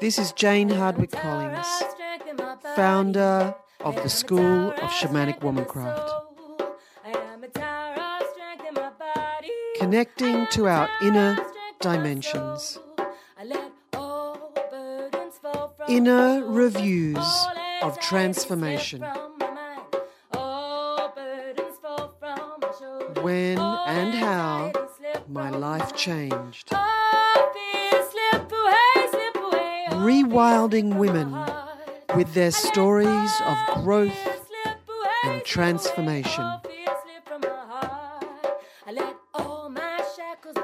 This is Jane Hardwick Collins, founder of the School of Shamanic Womancraft. Connecting to our inner dimensions. Inner reviews of transformation. When and how my life changed. Rewilding women with their stories of growth and transformation.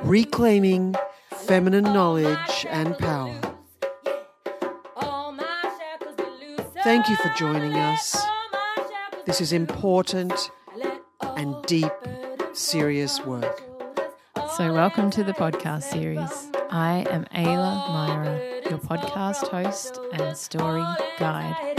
Reclaiming feminine knowledge and power. Thank you for joining us. This is important and deep, serious work. So, welcome to the podcast series. I am Ayla Myra, your podcast host and story guide.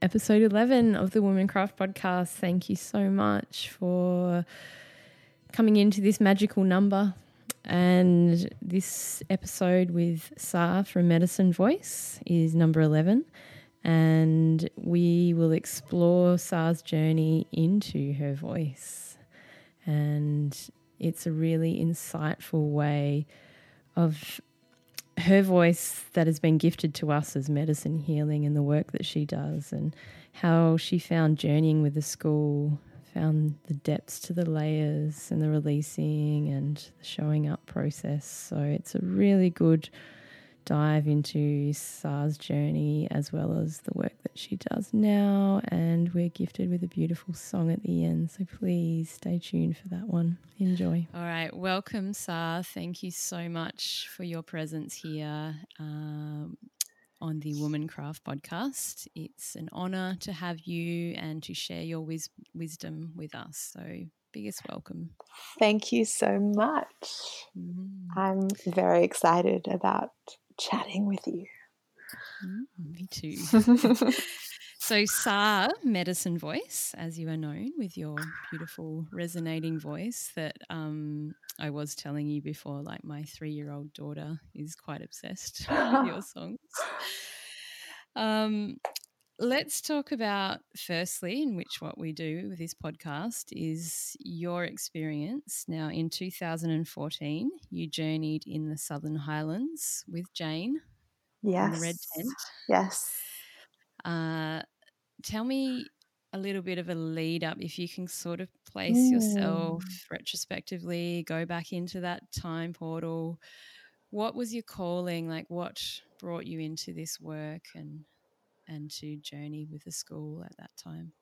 Episode 11 of the Womancraft podcast. Thank you so much for coming into this magical number and this episode with Sar from Medicine Voice is number 11. And we will explore Sar's journey into her voice. And it's a really insightful way of her voice that has been gifted to us as medicine healing and the work that she does, and how she found journeying with the school found the depths to the layers and the releasing and the showing up process. So it's a really good dive into Sar's journey as well as the work that she does now. And we're gifted with a beautiful song at the end. So please stay tuned for that one. Enjoy. All right. Welcome, Sar. Thank you so much for your presence here. Um, on the Womancraft podcast. It's an honor to have you and to share your wis- wisdom with us. So, biggest welcome. Thank you so much. Mm. I'm very excited about chatting with you. Mm, me too. so, Sar, medicine voice, as you are known, with your beautiful resonating voice that um, I was telling you before, like my three year old daughter is quite obsessed with your songs. Um, let's talk about firstly, in which what we do with this podcast is your experience. Now, in 2014, you journeyed in the Southern Highlands with Jane. Yes. In the red tent. Yes. Uh, tell me a little bit of a lead up if you can sort of place mm. yourself retrospectively go back into that time portal what was your calling like what brought you into this work and and to journey with the school at that time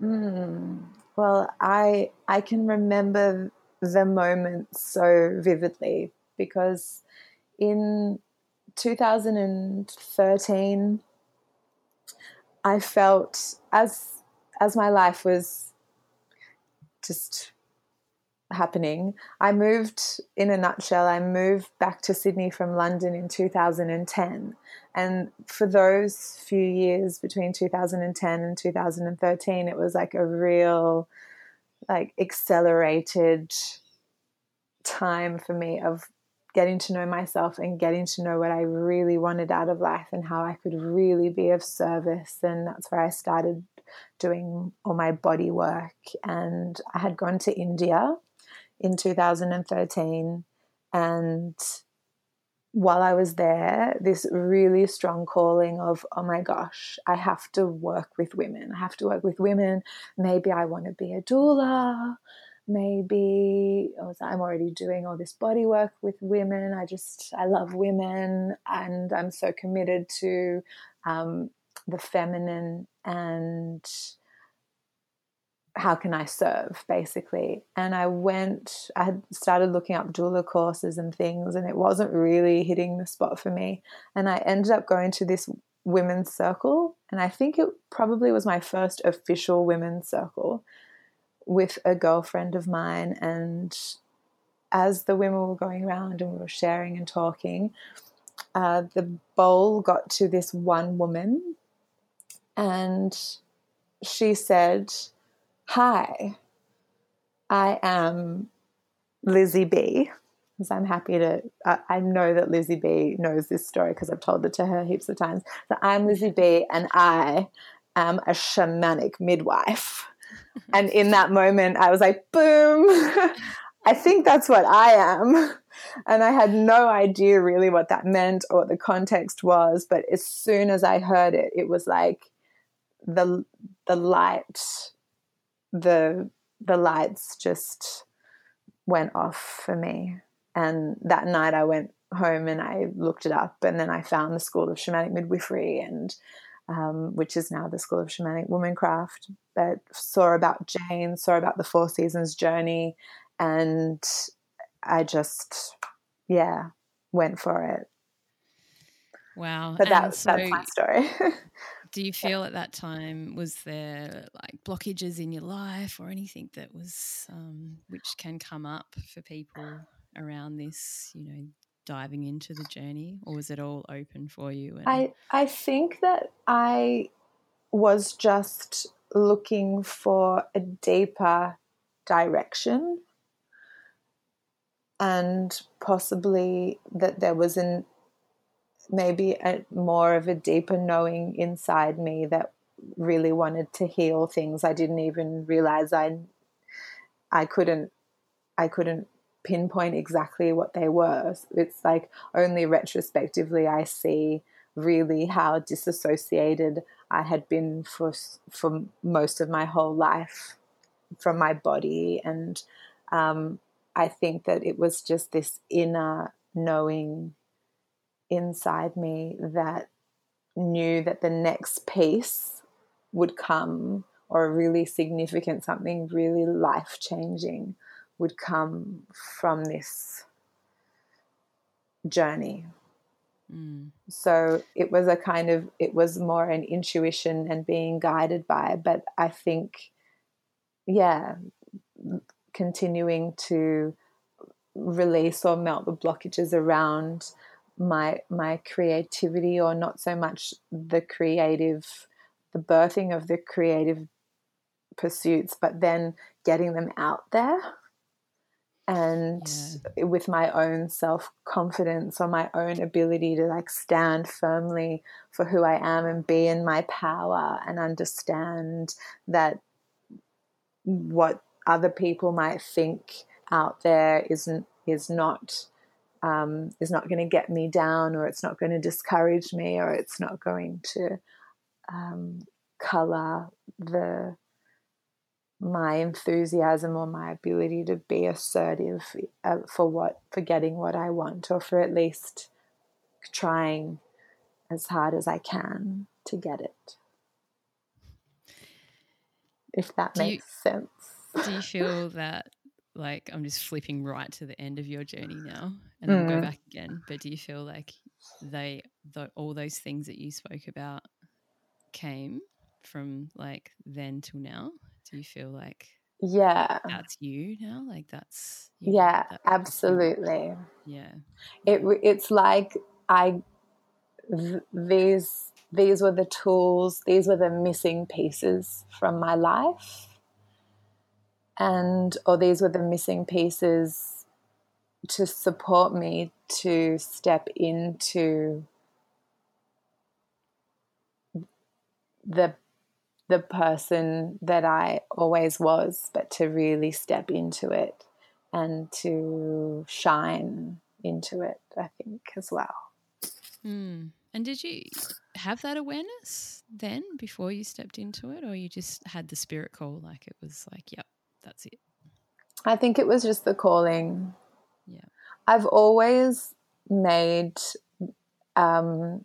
mm. well i i can remember the moment so vividly because in 2013 i felt as as my life was just happening, I moved, in a nutshell, I moved back to Sydney from London in 2010. And for those few years between 2010 and 2013, it was like a real, like, accelerated time for me of getting to know myself and getting to know what I really wanted out of life and how I could really be of service. And that's where I started doing all my body work. And I had gone to India in 2013. And while I was there, this really strong calling of, oh my gosh, I have to work with women. I have to work with women. Maybe I want to be a doula. Maybe I'm already doing all this body work with women. I just, I love women and I'm so committed to um, the feminine and how can I serve basically. And I went, I had started looking up doula courses and things, and it wasn't really hitting the spot for me. And I ended up going to this women's circle, and I think it probably was my first official women's circle with a girlfriend of mine. And as the women were going around and we were sharing and talking, uh, the bowl got to this one woman, and she said, Hi, I am Lizzie B. Because I'm happy to, uh, I know that Lizzie B knows this story because I've told it to her heaps of times. So I'm Lizzie B, and I am a shamanic midwife. And in that moment, I was like, boom, I think that's what I am. And I had no idea really what that meant or what the context was. But as soon as I heard it, it was like the the light, the the lights just went off for me. And that night I went home and I looked it up and then I found the School of Shamanic Midwifery and um, which is now the School of Shamanic Womancraft, but saw about Jane, saw about the Four Seasons journey, and I just, yeah, went for it. Wow. But that's, so that's my story. do you feel at that time, was there like blockages in your life or anything that was, um, which can come up for people around this, you know, diving into the journey or was it all open for you? And- I, I think that I was just looking for a deeper direction and possibly that there was an maybe a, more of a deeper knowing inside me that really wanted to heal things I didn't even realize I I couldn't I couldn't pinpoint exactly what they were. It's like only retrospectively I see really how disassociated I had been for for most of my whole life from my body and um, I think that it was just this inner knowing inside me that knew that the next piece would come or a really significant something really life changing would come from this journey mm. so it was a kind of it was more an intuition and being guided by but i think yeah continuing to release or melt the blockages around my my creativity or not so much the creative the birthing of the creative pursuits but then getting them out there and yeah. with my own self confidence or my own ability to like stand firmly for who I am and be in my power and understand that what other people might think out there isn't is not um, is not going to get me down or it's not going to discourage me or it's not going to um, color the my enthusiasm or my ability to be assertive uh, for what for getting what I want or for at least trying as hard as I can to get it if that do makes you, sense do you feel that like I'm just flipping right to the end of your journey now, and then mm. go back again. But do you feel like they, the, all those things that you spoke about, came from like then till now? Do you feel like yeah. that's you now? Like that's yeah that, absolutely. Yeah. It it's like i th- these these were the tools these were the missing pieces from my life and or these were the missing pieces to support me to step into the the person that I always was, but to really step into it and to shine into it, I think, as well. Mm. And did you have that awareness then before you stepped into it, or you just had the spirit call like it was like, yep, that's it. I think it was just the calling. Yeah. I've always made, um,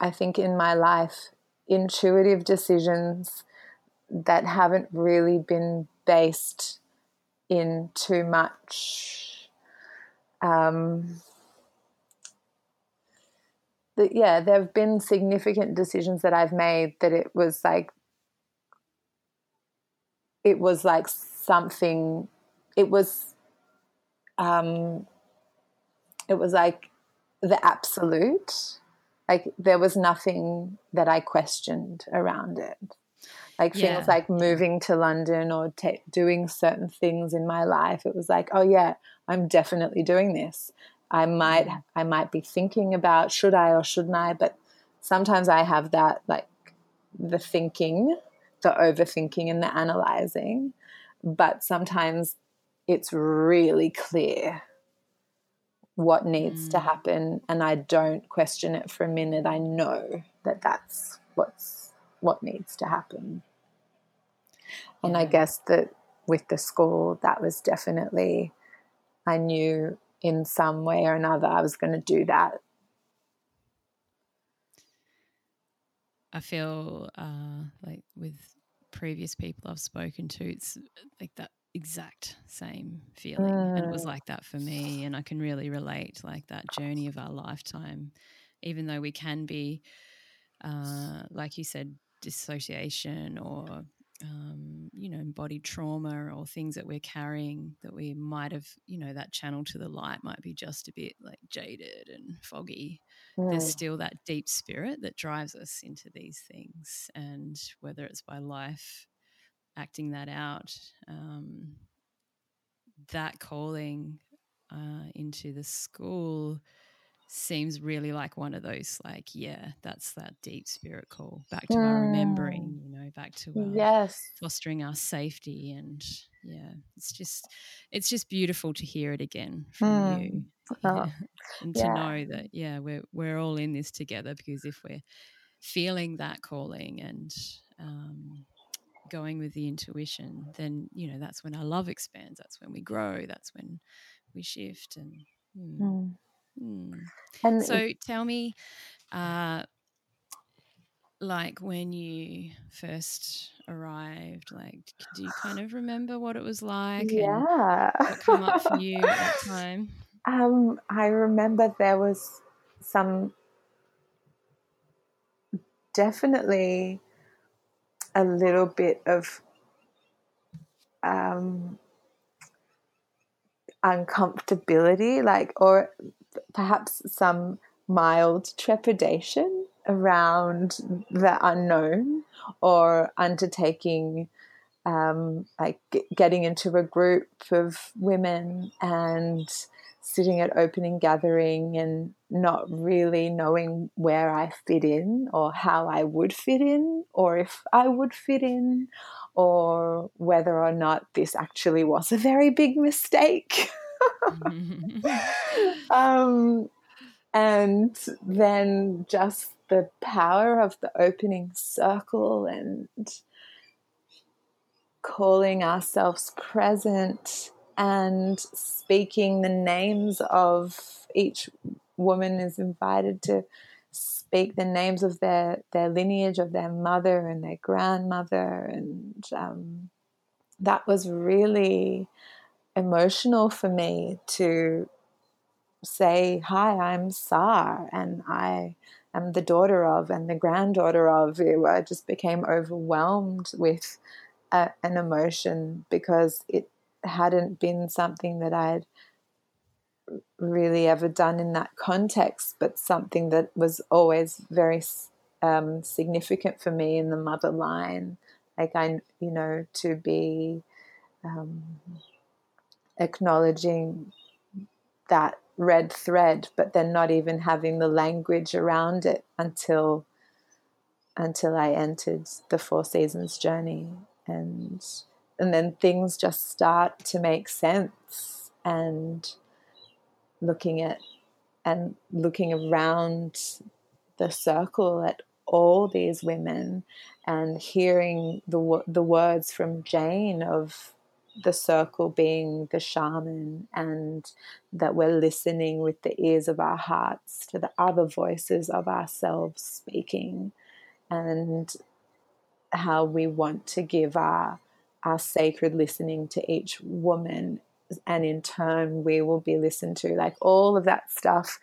I think in my life, intuitive decisions that haven't really been based in too much. Um, but yeah, there have been significant decisions that I've made that it was like, it was like something it was um it was like the absolute. Like there was nothing that I questioned around it. Like yeah. things like moving to London or t- doing certain things in my life. It was like, oh yeah, I'm definitely doing this. I might mm. I might be thinking about should I or shouldn't I, but sometimes I have that like the thinking, the overthinking and the analyzing, but sometimes it's really clear what needs mm. to happen and I don't question it for a minute. I know that that's what's what needs to happen. And. I guess that with the school that was definitely I knew in some way or another I was going to do that. I feel uh, like with previous people I've spoken to, it's like that exact same feeling. Mm. And it was mm. like that for me. And I can really relate like that journey of our lifetime, even though we can be, uh, like you said, dissociation or um, you know, embodied trauma or things that we're carrying that we might have, you know, that channel to the light might be just a bit like jaded and foggy. Mm. There's still that deep spirit that drives us into these things. And whether it's by life acting that out, um, that calling uh, into the school seems really like one of those like yeah that's that deep spirit call back to mm. our remembering know back to our yes fostering our safety and yeah it's just it's just beautiful to hear it again from mm. you oh. and to yeah. know that yeah we're we're all in this together because if we're feeling that calling and um, going with the intuition then you know that's when our love expands that's when we grow that's when we shift and hmm. mm. Hmm. And so tell me, uh, like when you first arrived, like do you kind of remember what it was like? Yeah. what come up for you at that time? Um, I remember there was some definitely a little bit of um, uncomfortability, like, or perhaps some mild trepidation around the unknown or undertaking um, like getting into a group of women and sitting at opening gathering and not really knowing where I fit in or how I would fit in or if I would fit in or whether or not this actually was a very big mistake. um, and then just the power of the opening circle and calling ourselves present and speaking the names of each woman is invited to speak the names of their their lineage of their mother and their grandmother. And um, that was really emotional for me to say, Hi, I'm Sar, and I the daughter of and the granddaughter of. I just became overwhelmed with a, an emotion because it hadn't been something that I'd really ever done in that context, but something that was always very um, significant for me in the mother line. Like, I, you know, to be. Um, acknowledging that red thread, but then not even having the language around it until until I entered the Four Seasons journey, and and then things just start to make sense, and looking at and looking around the circle at all these women and hearing the the words from Jane of the circle being the shaman and that we're listening with the ears of our hearts to the other voices of ourselves speaking and how we want to give our our sacred listening to each woman and in turn we will be listened to. Like all of that stuff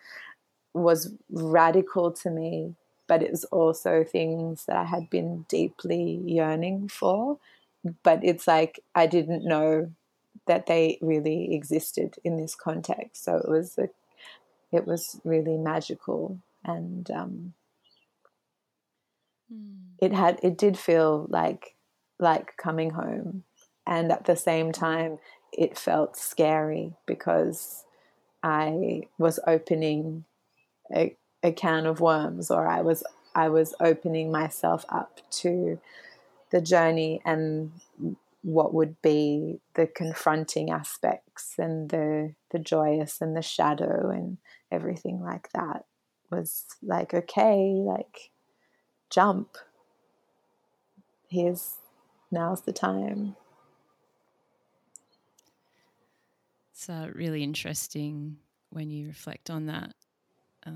was radical to me but it was also things that I had been deeply yearning for but it's like I didn't know that they really existed in this context. So it was a, it was really magical and um, mm. it had it did feel like like coming home and at the same time it felt scary because I was opening a, a can of worms or I was I was opening myself up to the journey and what would be the confronting aspects and the the joyous and the shadow and everything like that was like okay like jump. Here's now's the time. It's uh, really interesting when you reflect on that uh,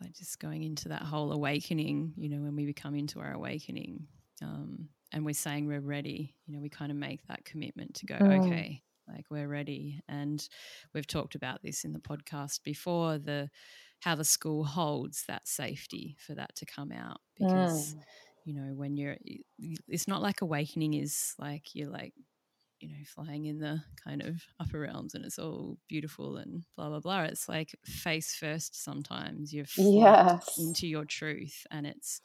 like just going into that whole awakening you know when we become into our awakening um, and we're saying we're ready, you know, we kind of make that commitment to go, mm. okay, like we're ready. And we've talked about this in the podcast before the how the school holds that safety for that to come out because mm. you know when you're it's not like awakening is like you're like you know flying in the kind of upper realms and it's all beautiful and blah blah blah it's like face first sometimes you're yes. into your truth and it's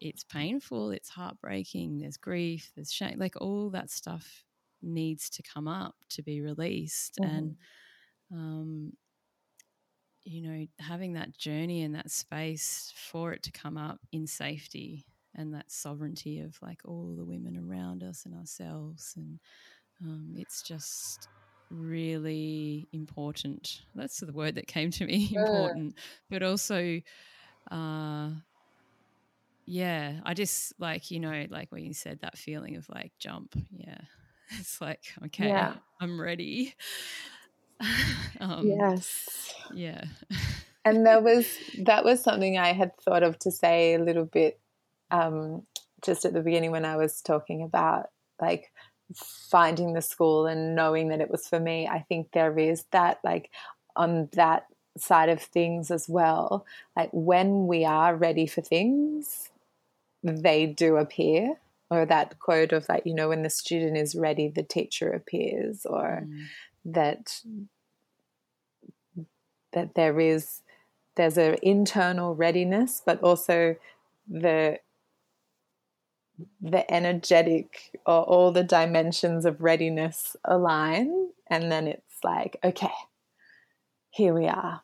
it's painful, it's heartbreaking, there's grief, there's shame, like all that stuff needs to come up to be released. Mm-hmm. And, um, you know, having that journey and that space for it to come up in safety and that sovereignty of like all the women around us and ourselves. And um, it's just really important. That's the word that came to me important, but also, uh, yeah, I just like, you know, like when you said that feeling of like jump. Yeah. It's like, okay, yeah. I'm ready. um, yes. Yeah. and that was that was something I had thought of to say a little bit um, just at the beginning when I was talking about like finding the school and knowing that it was for me. I think there is that like on that side of things as well. Like when we are ready for things, they do appear or that quote of like you know when the student is ready the teacher appears or mm. that that there is there's an internal readiness but also the the energetic or all the dimensions of readiness align and then it's like okay here we are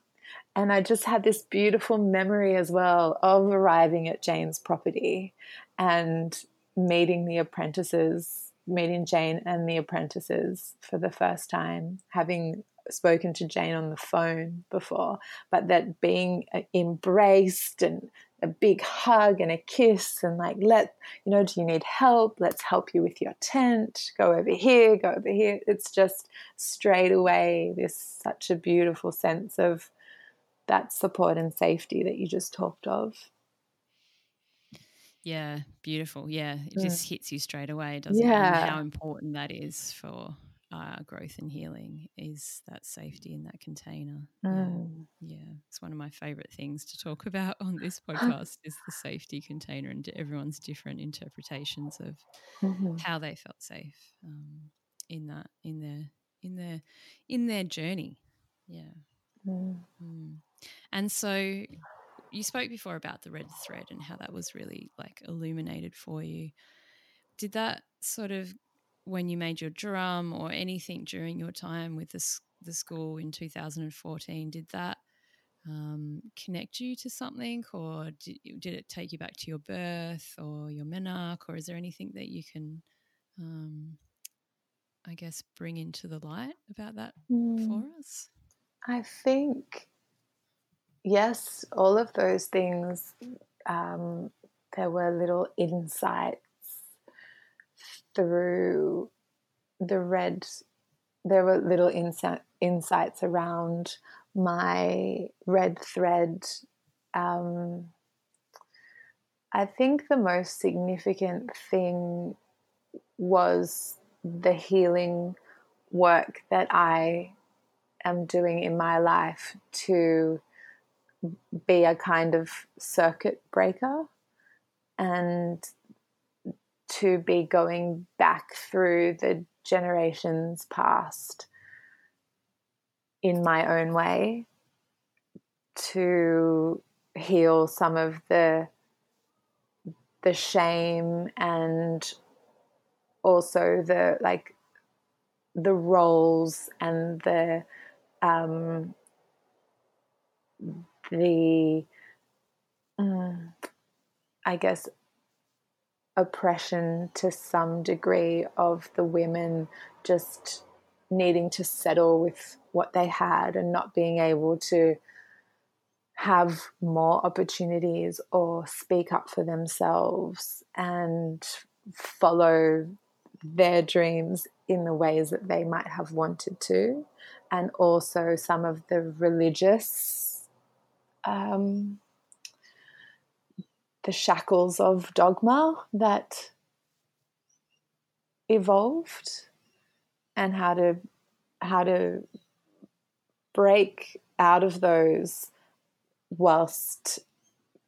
and I just had this beautiful memory as well of arriving at Jane's property and meeting the apprentices, meeting Jane and the apprentices for the first time, having spoken to Jane on the phone before, but that being uh, embraced and a big hug and a kiss and like let you know do you need help? Let's help you with your tent. Go over here go over here. It's just straight away this such a beautiful sense of that support and safety that you just talked of. Yeah, beautiful. Yeah, it just hits you straight away, doesn't yeah. it? And how important that is for uh, growth and healing is that safety in that container. Mm. Yeah. yeah, it's one of my favorite things to talk about on this podcast is the safety container and everyone's different interpretations of mm-hmm. how they felt safe um, in that in their in their in their journey. Yeah. Mm. Mm. And so you spoke before about the red thread and how that was really like illuminated for you. Did that sort of when you made your drum or anything during your time with the, the school in 2014, did that um, connect you to something or did, did, it take you back to your birth or your menarche or is there anything that you can, um, I guess, bring into the light about that mm. for us? I think yes, all of those things, um, there were little insights through the red. There were little insi- insights around my red thread. Um, I think the most significant thing was the healing work that I am doing in my life to be a kind of circuit breaker and to be going back through the generations past in my own way to heal some of the the shame and also the like the roles and the um, the um, I guess oppression to some degree of the women just needing to settle with what they had and not being able to have more opportunities or speak up for themselves and follow their dreams in the ways that they might have wanted to, and also some of the religious, um, the shackles of dogma that evolved, and how to how to break out of those whilst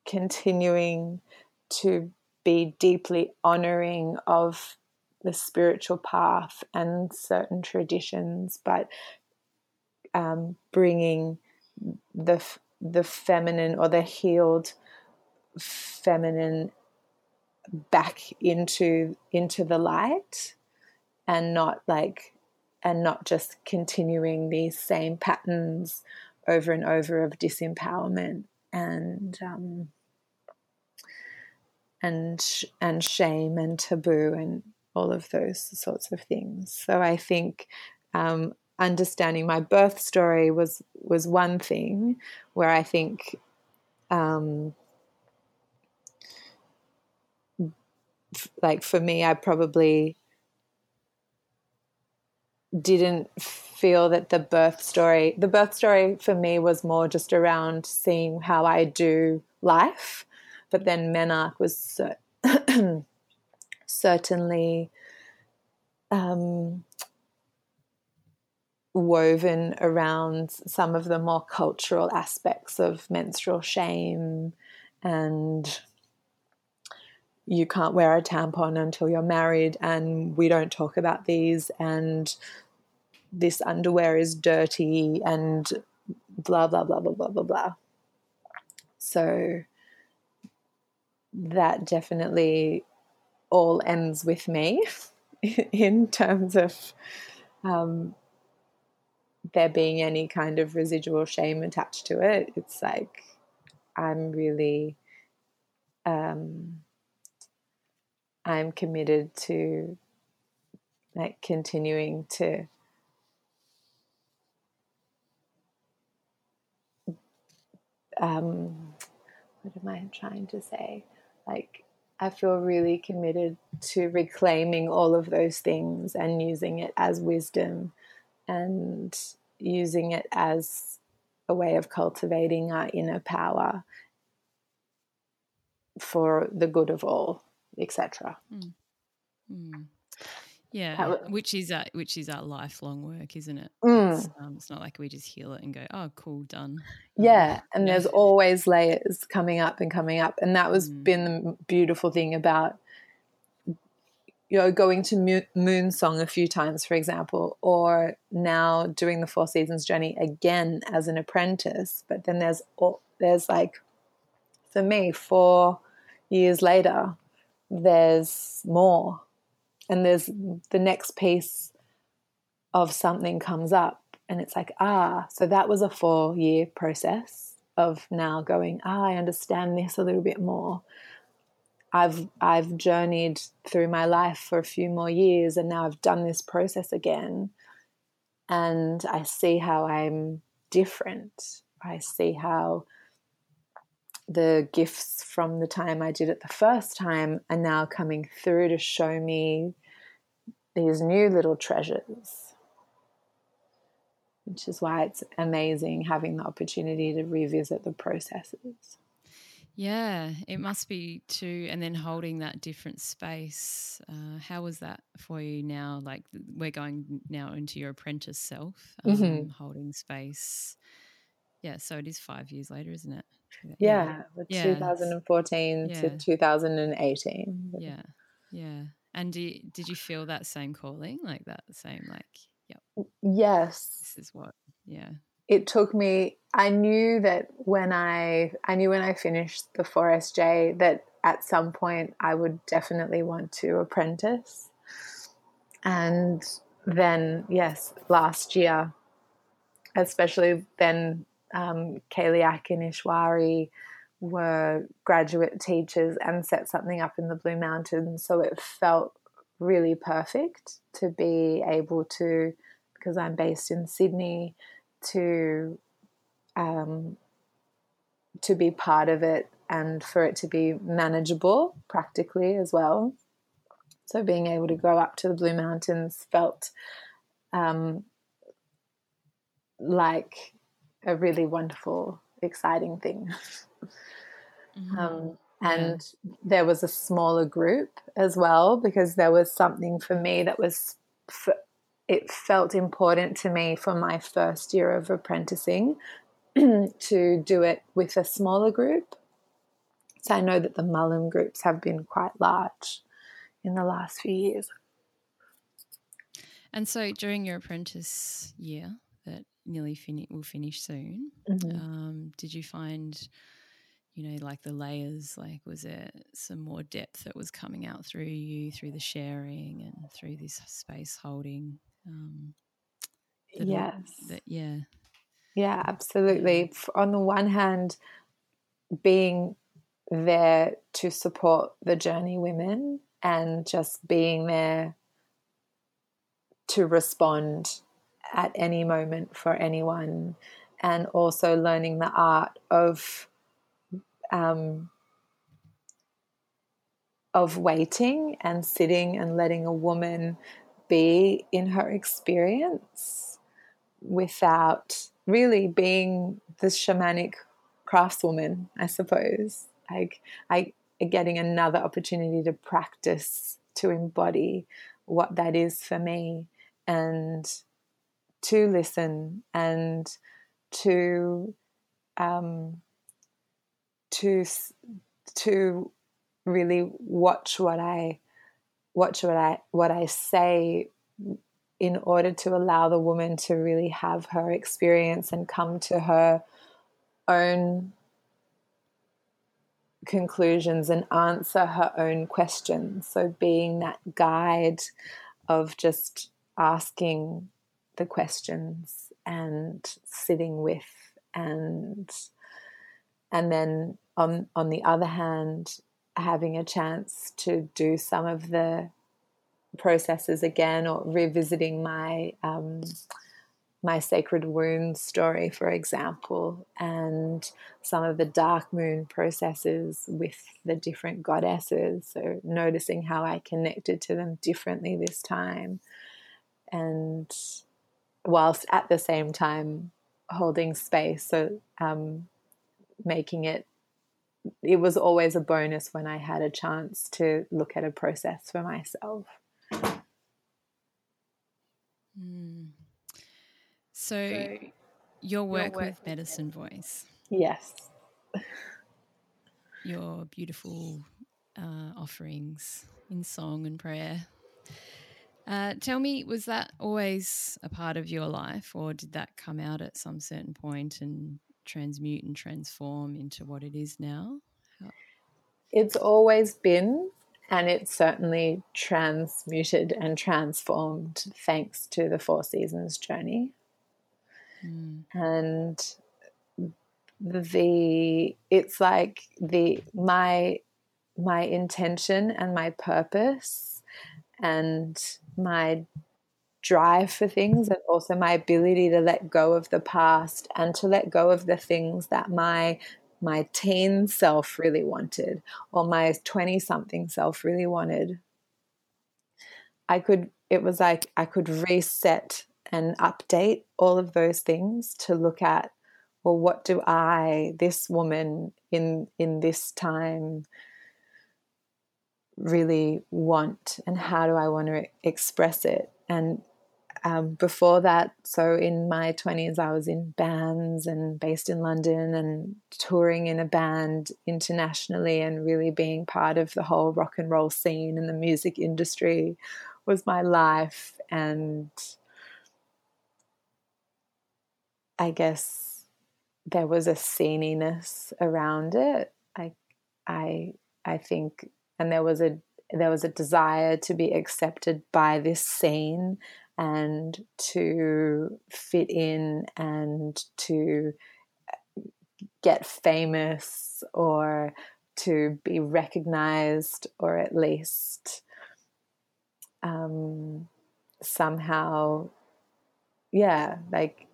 continuing to be deeply honoring of the spiritual path and certain traditions, but um, bringing the the feminine or the healed feminine back into into the light and not like and not just continuing these same patterns over and over of disempowerment and um, and and shame and taboo and all of those sorts of things. So I think um, understanding my birth story was was one thing where I think um, like for me, I probably didn't feel that the birth story the birth story for me was more just around seeing how I do life but then Menarche was certainly um, woven around some of the more cultural aspects of menstrual shame and you can't wear a tampon until you're married and we don't talk about these and this underwear is dirty and blah blah blah blah blah blah blah. So that definitely all ends with me in terms of um, there being any kind of residual shame attached to it. It's like I'm really, um, I'm committed to like continuing to um, what am I trying to say? Like I feel really committed to reclaiming all of those things and using it as wisdom and using it as a way of cultivating our inner power for the good of all, etc. Mm. Mm. Yeah, which is a which is a lifelong work, isn't it? Mm. It's, um, it's, not like we just heal it and go, "Oh, cool, done." Yeah, um, and yeah. there's always layers coming up and coming up, and that was mm. been the beautiful thing about you know going to Moon Song a few times, for example, or now doing the Four Seasons journey again as an apprentice. But then there's all, there's like for me four years later, there's more and there's the next piece of something comes up and it's like ah so that was a four year process of now going ah i understand this a little bit more i've i've journeyed through my life for a few more years and now i've done this process again and i see how i'm different i see how the gifts from the time I did it the first time are now coming through to show me these new little treasures, which is why it's amazing having the opportunity to revisit the processes. Yeah, it must be too. And then holding that different space. Uh, how was that for you now? Like we're going now into your apprentice self, um, mm-hmm. holding space. Yeah, so it is five years later, isn't it? Yeah, yeah. 2014 yeah. to 2018. Yeah, yeah. And do you, did you feel that same calling, like that same, like, yep, yes, this is what, yeah. It took me I knew that when I I knew when I finished the 4SJ that at some point I would definitely want to apprentice. And then yes, last year, especially then um, and Ishwari were graduate teachers and set something up in the Blue Mountains. So it felt really perfect to be able to, because I'm based in Sydney, to um, to be part of it and for it to be manageable practically as well. So being able to go up to the Blue Mountains felt um, like a really wonderful, exciting thing. Mm-hmm. Um, and yeah. there was a smaller group as well because there was something for me that was it felt important to me for my first year of apprenticing to do it with a smaller group so i know that the Mullum groups have been quite large in the last few years and so during your apprentice year that nearly fin- will finish soon mm-hmm. um, did you find you know, like the layers? Like, was there some more depth that was coming out through you, through the sharing and through this space holding? Um, yes. That, yeah. Yeah, absolutely. On the one hand, being there to support the journey women and just being there to respond at any moment for anyone and also learning the art of um, of waiting and sitting and letting a woman be in her experience without really being the shamanic craftswoman, I suppose. Like I getting another opportunity to practice to embody what that is for me and to listen and to um, to to really watch what I watch what I what I say in order to allow the woman to really have her experience and come to her own conclusions and answer her own questions. So being that guide of just asking the questions and sitting with and and then on on the other hand having a chance to do some of the processes again or revisiting my um, my sacred wounds story for example and some of the dark moon processes with the different goddesses so noticing how i connected to them differently this time and whilst at the same time holding space so um, making it it was always a bonus when I had a chance to look at a process for myself. Mm. So, so, your work, your work with Medicine Voice. Yes. Your beautiful uh, offerings in song and prayer. Uh, tell me, was that always a part of your life, or did that come out at some certain point and transmute and transform into what it is now? How? It's always been, and it's certainly transmuted and transformed thanks to the Four Seasons journey. Mm. And the it's like the my my intention and my purpose and my drive for things and also my ability to let go of the past and to let go of the things that my my teen self really wanted or my 20 something self really wanted i could it was like i could reset and update all of those things to look at well what do i this woman in in this time really want and how do i want to express it? And um, before that, so in my 20s, I was in bands and based in London and touring in a band internationally and really being part of the whole rock and roll scene and the music industry was my life. And I guess there was a sceniness around it. I I I think and there was a there was a desire to be accepted by this scene and to fit in and to get famous or to be recognized or at least um, somehow yeah like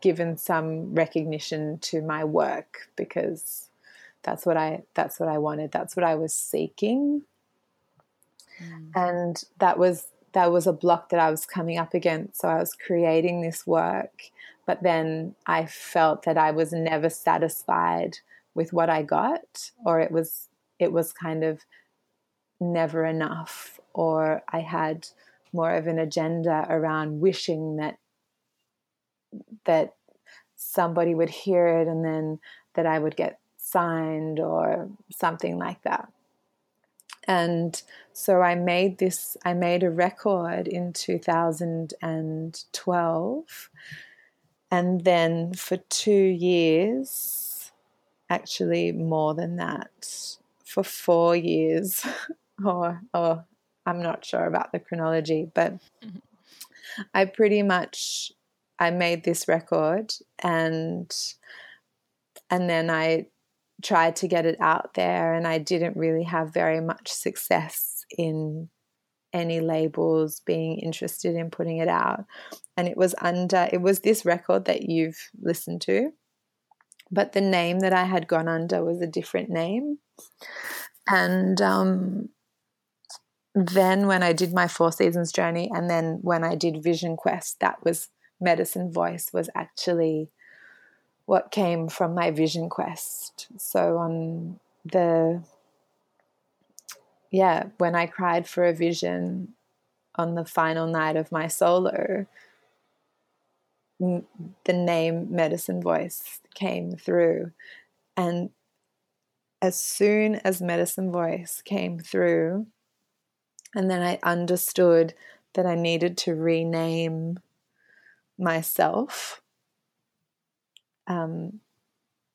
given some recognition to my work because that's what I that's what I wanted that's what I was seeking mm. and that was that was a block that I was coming up against so I was creating this work but then I felt that I was never satisfied with what I got or it was it was kind of never enough or I had more of an agenda around wishing that that somebody would hear it and then that I would get signed or something like that. And so I made this, I made a record in 2012. And then for two years, actually more than that, for four years, or, or I'm not sure about the chronology, but mm-hmm. I pretty much I made this record and and then I tried to get it out there and I didn't really have very much success in any labels being interested in putting it out. And it was under it was this record that you've listened to but the name that I had gone under was a different name. And um, then when I did my four seasons journey and then when I did Vision Quest that was medicine voice was actually what came from my vision quest. So on the yeah, when I cried for a vision on the final night of my solo, the name Medicine Voice came through. And as soon as Medicine Voice came through, and then I understood that I needed to rename myself um,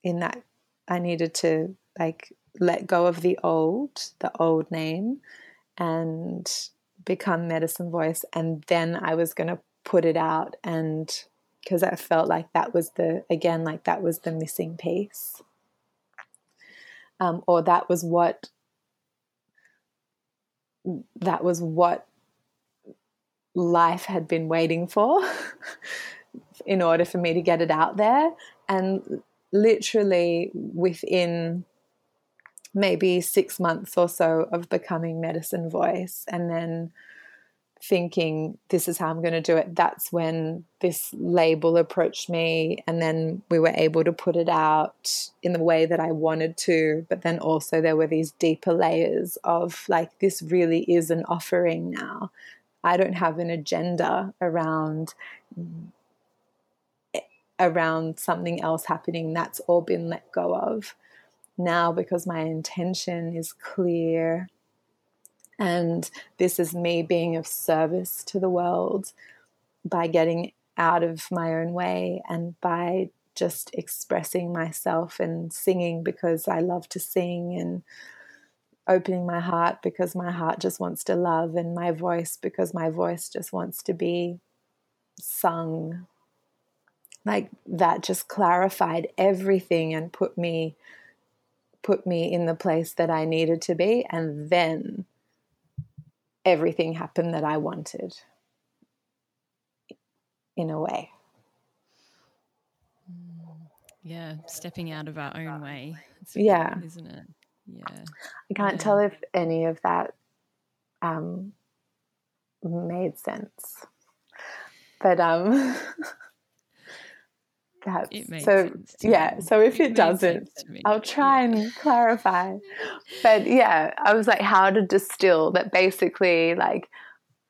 in that I needed to like let go of the old, the old name, and become medicine voice. And then I was going to put it out, and because I felt like that was the again, like that was the missing piece, um, or that was what that was what life had been waiting for in order for me to get it out there. And literally within maybe six months or so of becoming medicine voice and then thinking this is how I'm going to do it that's when this label approached me. And then we were able to put it out in the way that I wanted to but then also there were these deeper layers of like this really is an offering now. I don't have an agenda around around something else happening that's all been let go of now because my intention is clear and this is me being of service to the world by getting out of my own way and by just expressing myself and singing because I love to sing and opening my heart because my heart just wants to love, and my voice because my voice just wants to be sung. Like that just clarified everything and put me put me in the place that I needed to be and then everything happened that I wanted in a way. Yeah, stepping out of our own way. yeah, isn't it? Yeah. I can't yeah. tell if any of that um, made sense. But um that's so yeah, so if it, it doesn't, I'll try yeah. and clarify. But yeah, I was like how to distill that basically like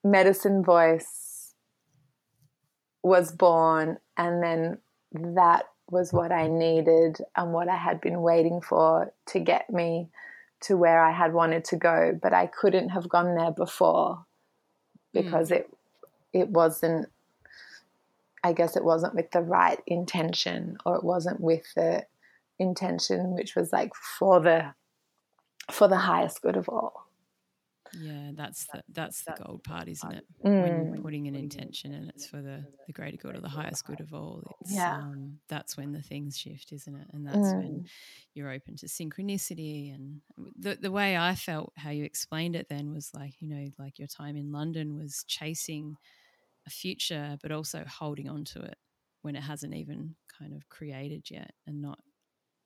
medicine voice was born and then that was what I needed and what I had been waiting for to get me to where I had wanted to go, but I couldn't have gone there before because mm. it it wasn't I guess it wasn't with the right intention, or it wasn't with the intention which was like for the for the highest good of all. Yeah, that's the that's the gold part, isn't it? Mm. When you're putting an intention and it's for the the greater good or the highest good of all. It's, Yeah. um, that's when the things shift, isn't it? And that's Mm. when you're open to synchronicity and the the way I felt how you explained it then was like you know like your time in London was chasing a future, but also holding on to it when it hasn't even kind of created yet, and not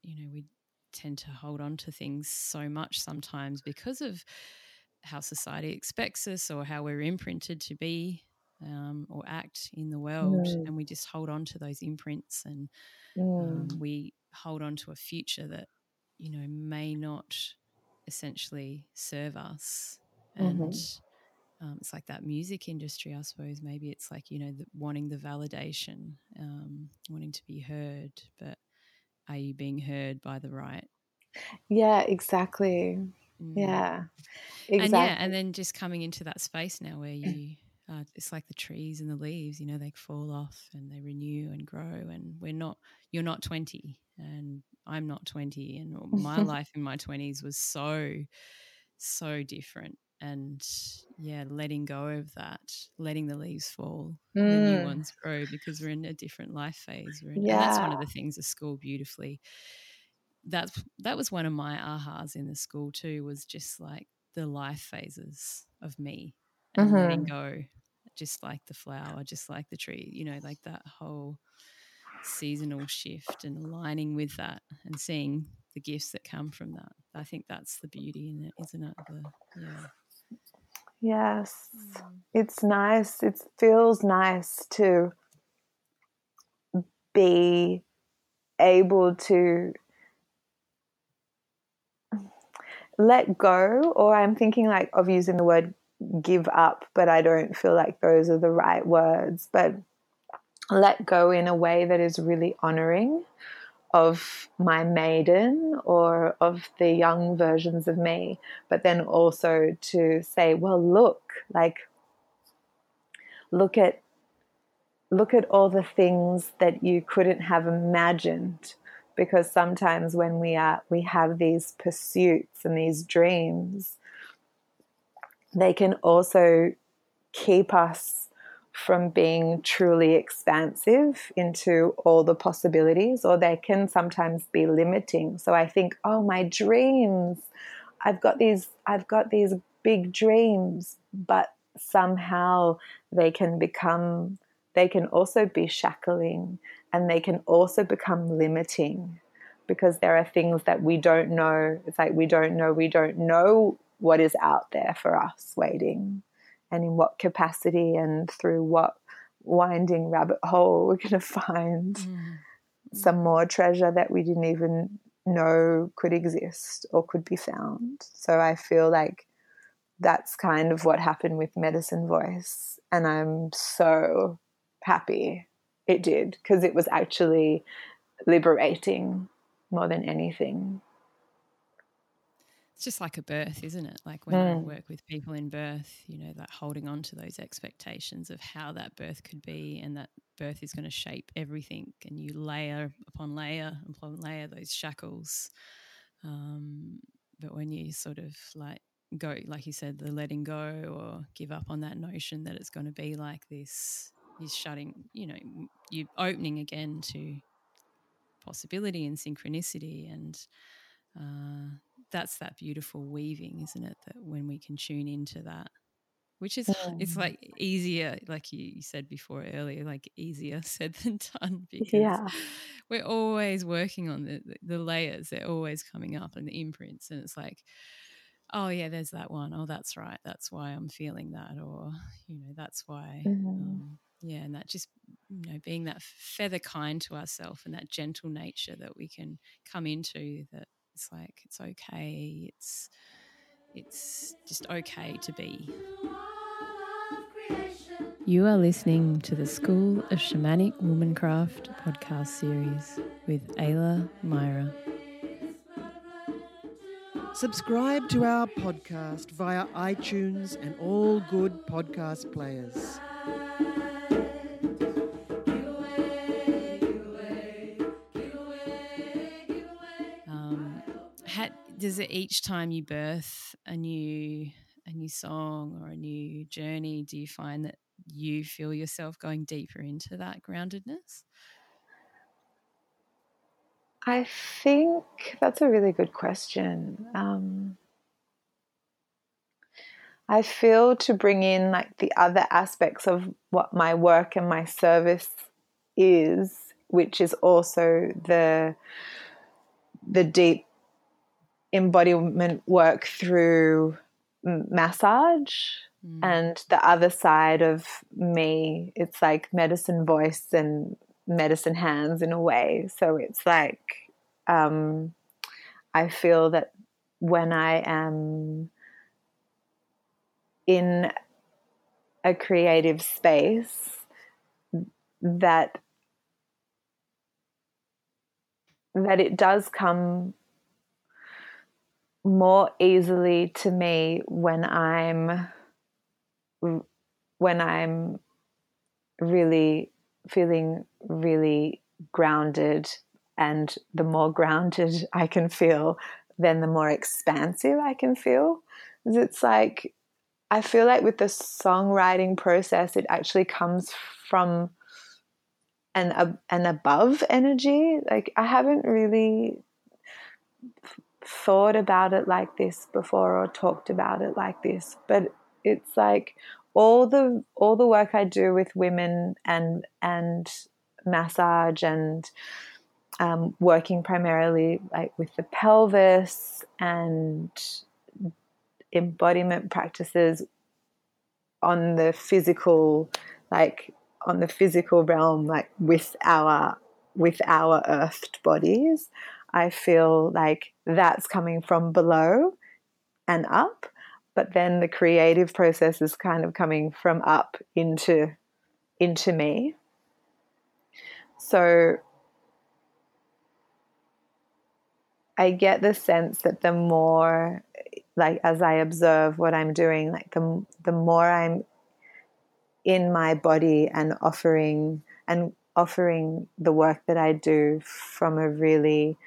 you know we tend to hold on to things so much sometimes because of how society expects us or how we're imprinted to be um, or act in the world. Mm. And we just hold on to those imprints and Mm. um, we hold on to a future that, you know, may not essentially serve us. And Mhm. Um, it's like that music industry, I suppose. Maybe it's like, you know, the, wanting the validation, um, wanting to be heard, but are you being heard by the right? Yeah, exactly. Mm. Yeah, exactly. And yeah, and then just coming into that space now where you, uh, it's like the trees and the leaves, you know, they fall off and they renew and grow. And we're not, you're not 20 and I'm not 20. And my life in my 20s was so, so different. And yeah, letting go of that, letting the leaves fall, the new Mm. ones grow because we're in a different life phase. We're in, And that's one of the things the school beautifully that's that was one of my ahas in the school too was just like the life phases of me and letting Mhm. go just like the flower just like the tree you know like that whole seasonal shift and aligning with that and seeing the gifts that come from that i think that's the beauty in it isn't it the, yeah Yes, mm. it's nice. It feels nice to be able to let go, or I'm thinking like of using the word give up, but I don't feel like those are the right words. But let go in a way that is really honoring of my maiden or of the young versions of me, but then also to say, well, look, like, look at look at all the things that you couldn't have imagined. Because sometimes when we are we have these pursuits and these dreams they can also keep us from being truly expansive into all the possibilities, or they can sometimes be limiting. So I think, oh, my dreams, I've got these, I've got these big dreams, but somehow they can become, they can also be shackling and they can also become limiting because there are things that we don't know. It's like we don't know, we don't know what is out there for us waiting and in what capacity and through what winding rabbit hole we're going to find Mm. some more treasure that we didn't even know could exist or could be found. So I feel like that's kind of what happened with Medicine Voice. And I'm so happy it did because it was actually liberating more than anything. It's just like a birth, isn't it? Like when I Mm. work with people in birth, you know, that holding on to those expectations of how that birth could be and that birth is going to shape everything. And you layer upon layer upon layer those shackles. Um, but when you sort of like go, like you said, the letting go or give up on that notion that it's going to be like this, you're shutting, you know, you're opening again to possibility and synchronicity and uh, that's that beautiful weaving isn't it that when we can tune into that which is it's Mm. like easier like you, said before earlier like easier said than done because Yeah. we're always working on the, the layers they're always coming up and the imprints and it's like oh yeah there's that one oh that's right that's why i'm feeling that or you know that's why Mhm. um, yeah and that just you know being that feather kind to ourselves and that gentle nature that we can come into that it's like it's okay it's it's just okay to be you are listening to the School of Shamanic Womancraft podcast series with Ayla Myra. Subscribe to our podcast via iTunes and all good podcast players. Does it each time you birth a new a new song or a new journey, do you find that you feel yourself going deeper into that groundedness? I think that's a really good question. Um, I feel to bring in like the other aspects of what my work and my service is, which is also the the deep embodiment work through massage mm. and the other side of me it's like medicine voice and medicine hands in a way so it's like um, i feel that when i am in a creative space that that it does come more easily to me when I'm when I'm really feeling really grounded. And the more grounded I can feel then the more expansive I can feel. It's like I feel like with the songwriting process it actually comes from an an above energy. Like I haven't really thought about it like this before or talked about it like this but it's like all the all the work I do with women and and massage and um, working primarily like with the pelvis and embodiment practices on the physical like on the physical realm like with our with our earthed bodies I feel like that's coming from below and up, but then the creative process is kind of coming from up into into me. So I get the sense that the more like as I observe what I'm doing, like the the more I'm in my body and offering and offering the work that I do from a really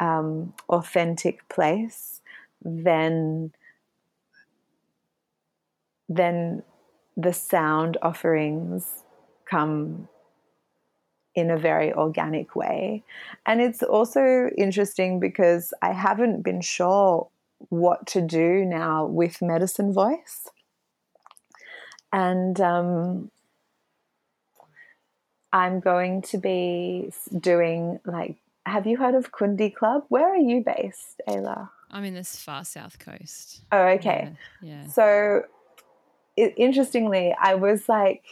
um, authentic place, then then the sound offerings come in a very organic way. And it's also interesting because I haven't been sure what to do now with medicine voice. And um, I'm going to be doing like have you heard of Kundi Club? Where are you based, Ayla? I'm in this far south coast. Oh, okay. Yeah. yeah. So, it, interestingly, I was like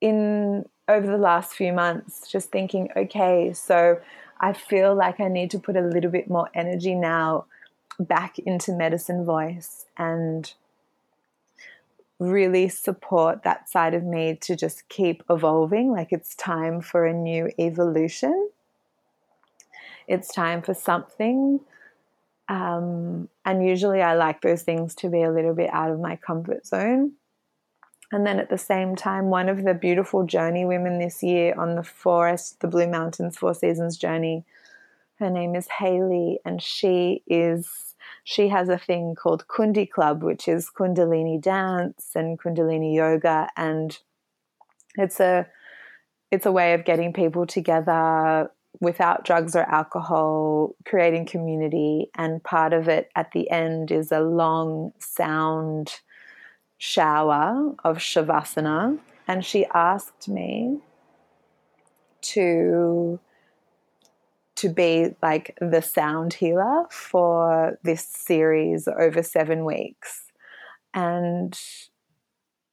in over the last few months just thinking, okay, so I feel like I need to put a little bit more energy now back into medicine voice and really support that side of me to just keep evolving. Like it's time for a new evolution it's time for something. Um, and usually I like those things to be a little bit out of my comfort zone. And then at the same time, one of the beautiful journey women this year on the forest, the Blue Mountains Four Seasons journey, her name is Haley, and she is she has a thing called Kundi Club, which is Kundalini dance and Kundalini yoga, and it's a it's a way of getting people together without drugs or alcohol, creating community. And part of it at the end is a long sound shower of Shavasana. And she asked me to to be like the sound healer for this series over seven weeks. And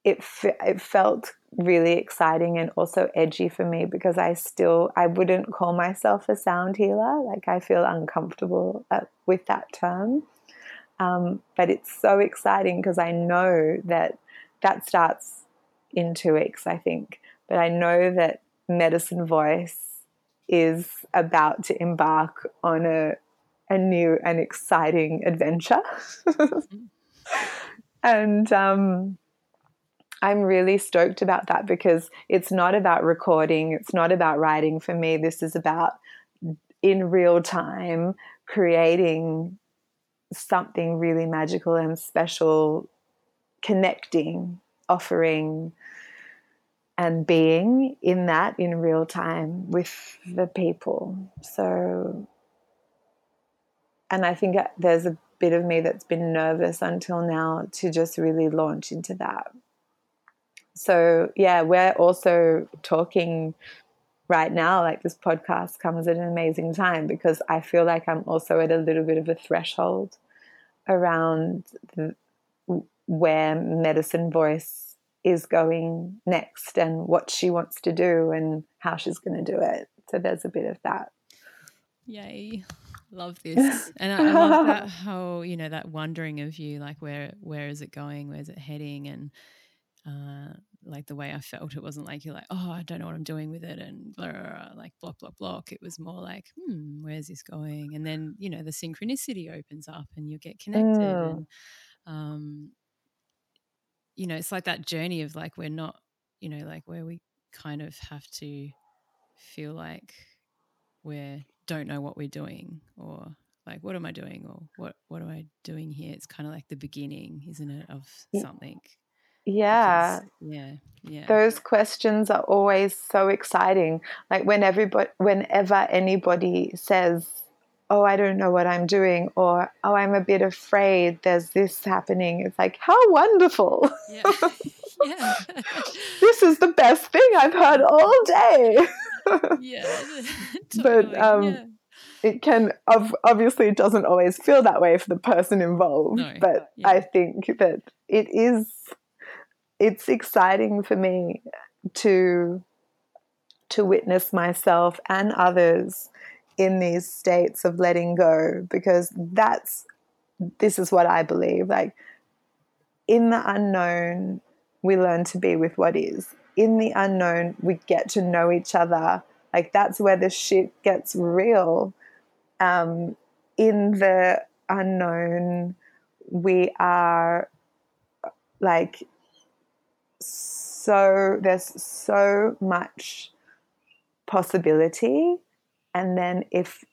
it, it felt really exciting and also edgy for me because I still I wouldn't call myself a sound healer. Like I feel uncomfortable at, with that term. Um, but it's so exciting because I know that that starts in two weeks, I think. But I know that Medicine Voice is about to embark on a a new and exciting adventure. and um, I'm really stoked about that because it's not about recording, it's not about writing for me. This is about in real time creating something really magical and special, connecting, offering, and being in that in real time with the people. So, and I think there's a bit of me that's been nervous until now to just really launch into that. So, yeah, we're also talking right now. Like, this podcast comes at an amazing time because I feel like I'm also at a little bit of a threshold around the, where medicine voice is going next and what she wants to do and how she's going to do it. So there's a bit of that. Yay. Love this. And I, I love that whole, you know, that wondering of you, like where where is it going? Where's it heading? And uh, like the way I felt, it wasn't like you're like, oh, I don't know what I'm doing with it, and blah, blah, blah, like block, block, block. It was more like, hmm, where's this going? And then you know the synchronicity opens up, and you get connected, mm. and um, you know, it's like that journey of like we're not, you know, like where we kind of have to feel like we don't know what we're doing, or like what am I doing, or what what am I doing here? It's kind of like the beginning, isn't it, of something. Yeah. Yeah. Yeah. Those questions are always so exciting. Like when everybody whenever anybody says, "Oh, I don't know what I'm doing," or "Oh, I'm a bit afraid there's this happening." It's like, "How wonderful." Yeah. yeah. this is the best thing I've heard all day. yeah. Totally. But um yeah it can obviously it doesn't always feel that way for the person involved no, but yeah. i think that it is it's exciting for me to to witness myself and others in these states of letting go because that's this is what I believe like in the unknown we learn to be with what is. In the unknown we get to know each other. Like that's where the shit gets real. Um, in the unknown we are like so there's so much possibility. And then if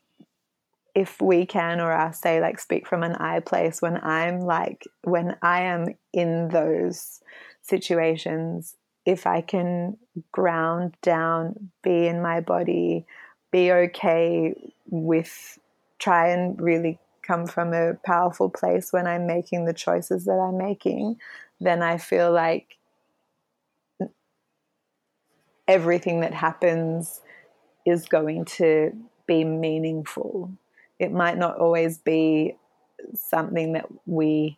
if we can or i say like speak from an i place when i'm like when i am in those situations if i can ground down be in my body be okay with try and really come from a powerful place when i'm making the choices that i'm making then i feel like everything that happens is going to be meaningful. It might not always be something that we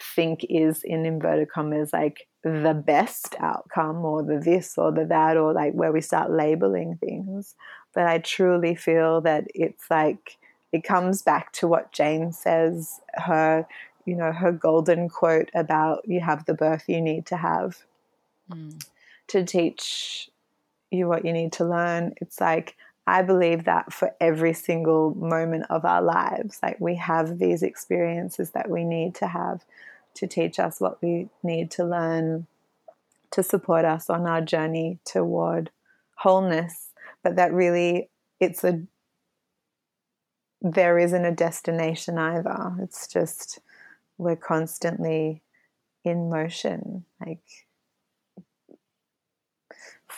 think is in inverted commas like the best outcome or the this or the that or like where we start labeling things but i truly feel that it's like it comes back to what jane says her you know her golden quote about you have the birth you need to have mm. To teach you what you need to learn. It's like, I believe that for every single moment of our lives, like we have these experiences that we need to have to teach us what we need to learn to support us on our journey toward wholeness. But that really, it's a, there isn't a destination either. It's just, we're constantly in motion. Like,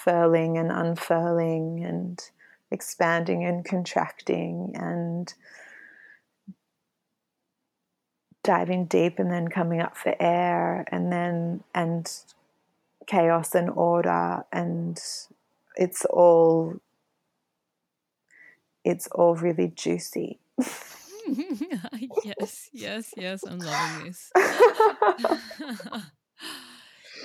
furling and unfurling and expanding and contracting and diving deep and then coming up for air and then and chaos and order and it's all it's all really juicy. Yes yes yes i'm loving this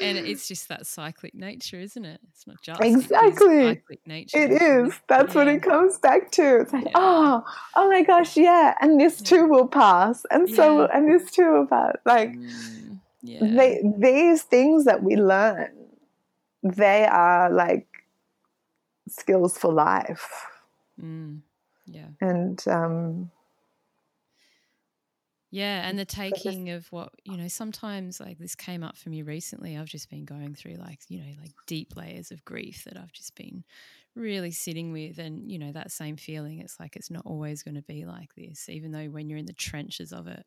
and it's just that cyclic nature, isn't it? It's not just exactly cyclic nature. It is. That's yeah. what it comes back to. It's like, yeah. oh, oh my gosh, yeah, and this too will pass, and so and this too will pass. Like, mm, they, these things that we learn, they are like skills for life. Mm. Yeah, and um, Yeah, and the taking of what, you know, sometimes like this came up for me recently. I've just been going through like, you know, like deep layers of grief that I've just been really sitting with. And, you know, that same feeling, it's like it's not always going to be like this, even though when you're in the trenches of it.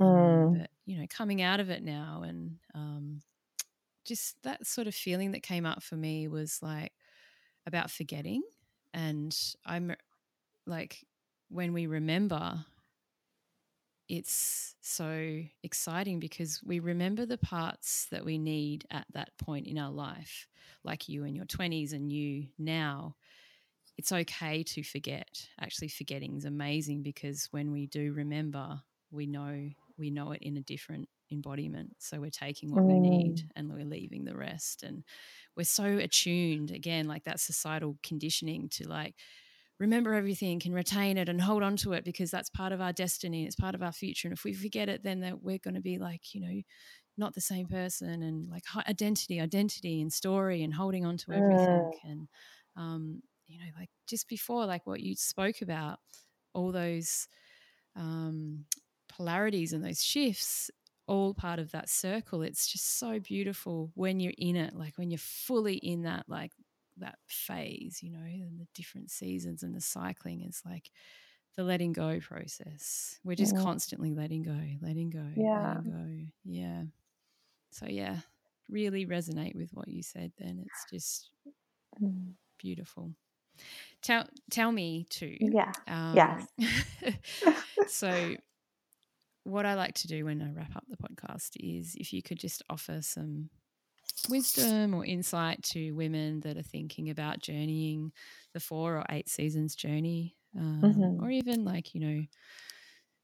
Um, Mm. but, you know, coming out of it now and um, just that sort of feeling that came up for me was like about forgetting. And I'm like, when we remember, it's so exciting because we remember the parts that we need at that point in our life, like you in your 20s and you now. It's okay to forget. Actually, forgetting is amazing because when we do remember, we know we know it in a different embodiment. So we're taking what we need mm. and we're leaving the rest. And we're so attuned again, like that societal conditioning to like remember everything and retain it and hold on to it because that's part of our destiny. It's part of our future. And if we forget it, then that we're going to be like, you know, not the same person and like identity, identity and story and holding on to everything. And, um, you know, like just before, like what you spoke about, all those um, polarities and those shifts, all part of that circle. It's just so beautiful when you're in it, like when you're fully in that, like that phase, you know, and the different seasons and the cycling is like the letting go process. We're just Mm. constantly letting go, letting go, Yeah. letting go. Yeah. So yeah, really resonate with what you said then. It's just Mm. beautiful. Tell tell me too. Yeah. Um, Yes. so, what I like to do when I wrap up the podcast is if you could just offer some wisdom or insight to women that are thinking about journeying the four or eight seasons journey, um, Mhm. or even like, you know,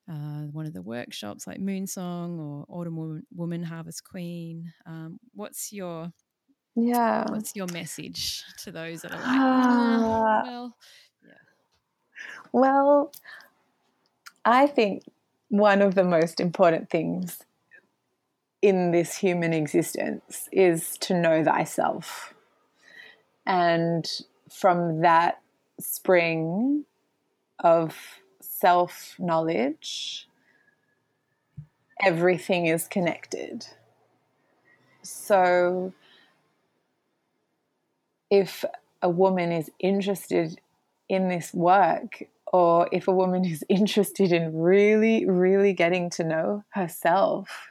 uh, one of the workshops like Moonsong or Autumn Woman, Woman Harvest Queen. Um, what's your Yeah. what's your message to those that are like, "Ah, Ah. well, Well, I think one of the most important things in this human existence is to know thyself. And from that spring of self knowledge, everything is connected. So, if a woman is interested in this work, or if a woman is interested in really, really getting to know herself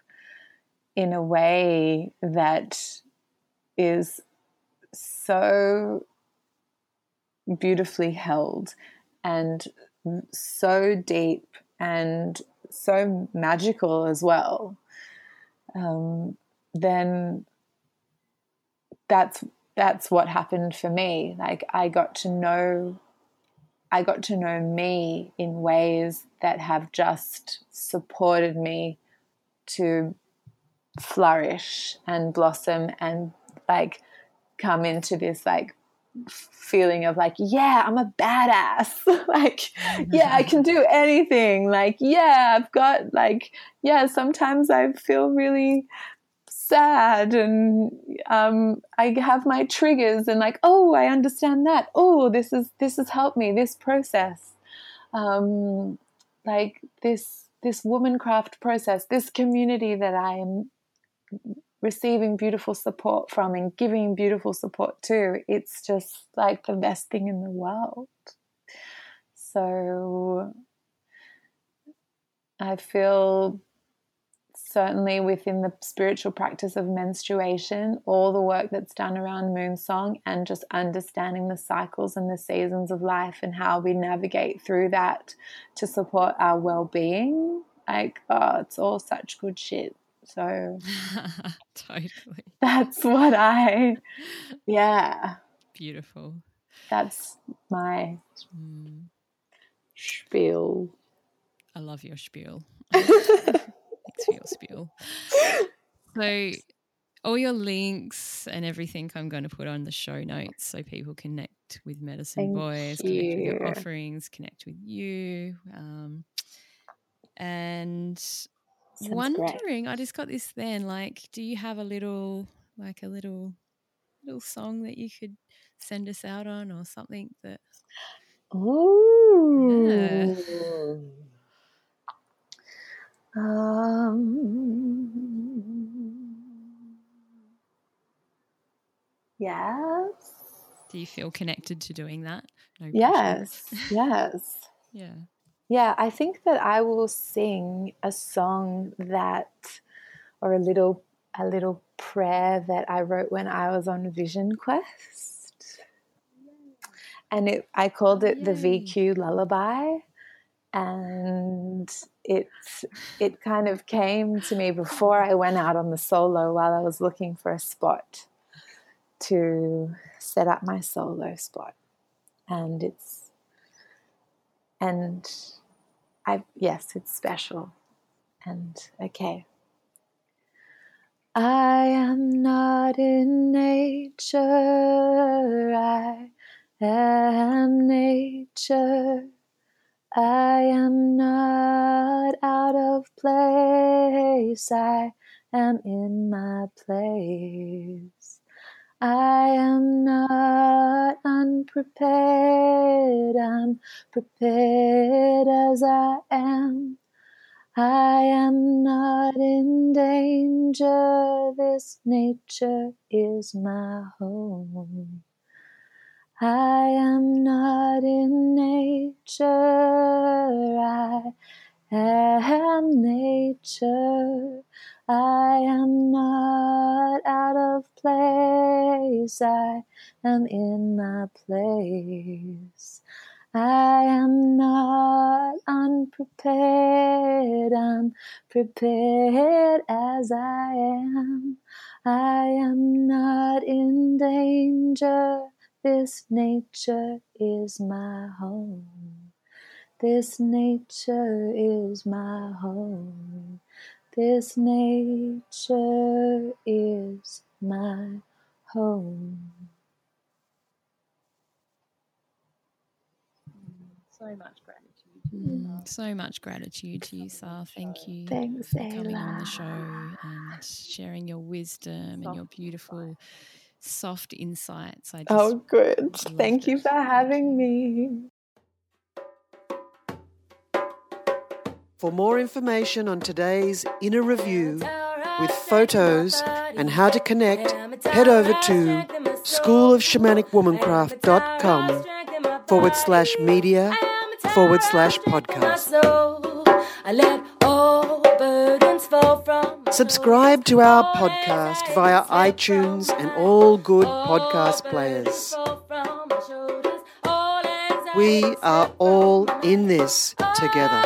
in a way that is so beautifully held and so deep and so magical as well, um, then that's that's what happened for me. Like I got to know I got to know me in ways that have just supported me to flourish and blossom and like come into this like feeling of like yeah i'm a badass. Like yeah i can do anything. Like yeah i've got like yeah sometimes i feel really sad and um, I have my triggers and like oh I understand that. Oh this is this has helped me this process. Um, like this this womancraft process this community that I am receiving beautiful support from and giving beautiful support to it's just like the best thing in the world so I feel certainly within the spiritual practice of menstruation, all the work that's done around moonsong and just understanding the cycles and the seasons of life and how we navigate through that to support our well being. Like, oh, it's all such good shit. So totally that's what I, yeah, beautiful. that's my Mm, spiel. I love your spiel. Thanks for your spiel. So, all your links and everything I'm going to put on the show notes so people connect with Medicine Thank Voice, connect with your offerings, connect with you. Um, and wondering, great. I just got this then, like, do you have a little, like a little, little song that you could send us out on or something that? Oh. Yeah. Um, yes. Do you feel connected to doing that? No yes. Yes. yeah. Yeah, I think that I will sing a song that or a little a little prayer that I wrote when I was on Vision Quest. And it I called it Yay. the VQ lullaby and it it kind of came to me before I went out on the solo while I was looking for a spot to set up my solo spot. And it's and I yes, it's special. And okay. I am not in nature, I am nature. I am not out of place, I am in my place. I am not unprepared, I'm prepared as I am. I am not in danger, this nature is my home. I am not in nature, I am nature. I am not out of place, I am in my place. I am not unprepared, I'm prepared as I am. I am not in danger, this nature is my home. This nature is my home. This nature is my home. So much gratitude. Mm, so much gratitude to you, Sar. Thank you Thanks, for coming on the show and sharing your wisdom and your beautiful, soft insights. I just oh, good. Thank you for having me. For more information on today's inner review with photos and how to connect, head over to schoolofshamanicwomancraft.com forward slash media forward slash podcast. Subscribe to our podcast via iTunes and all good podcast players. We are all in this together.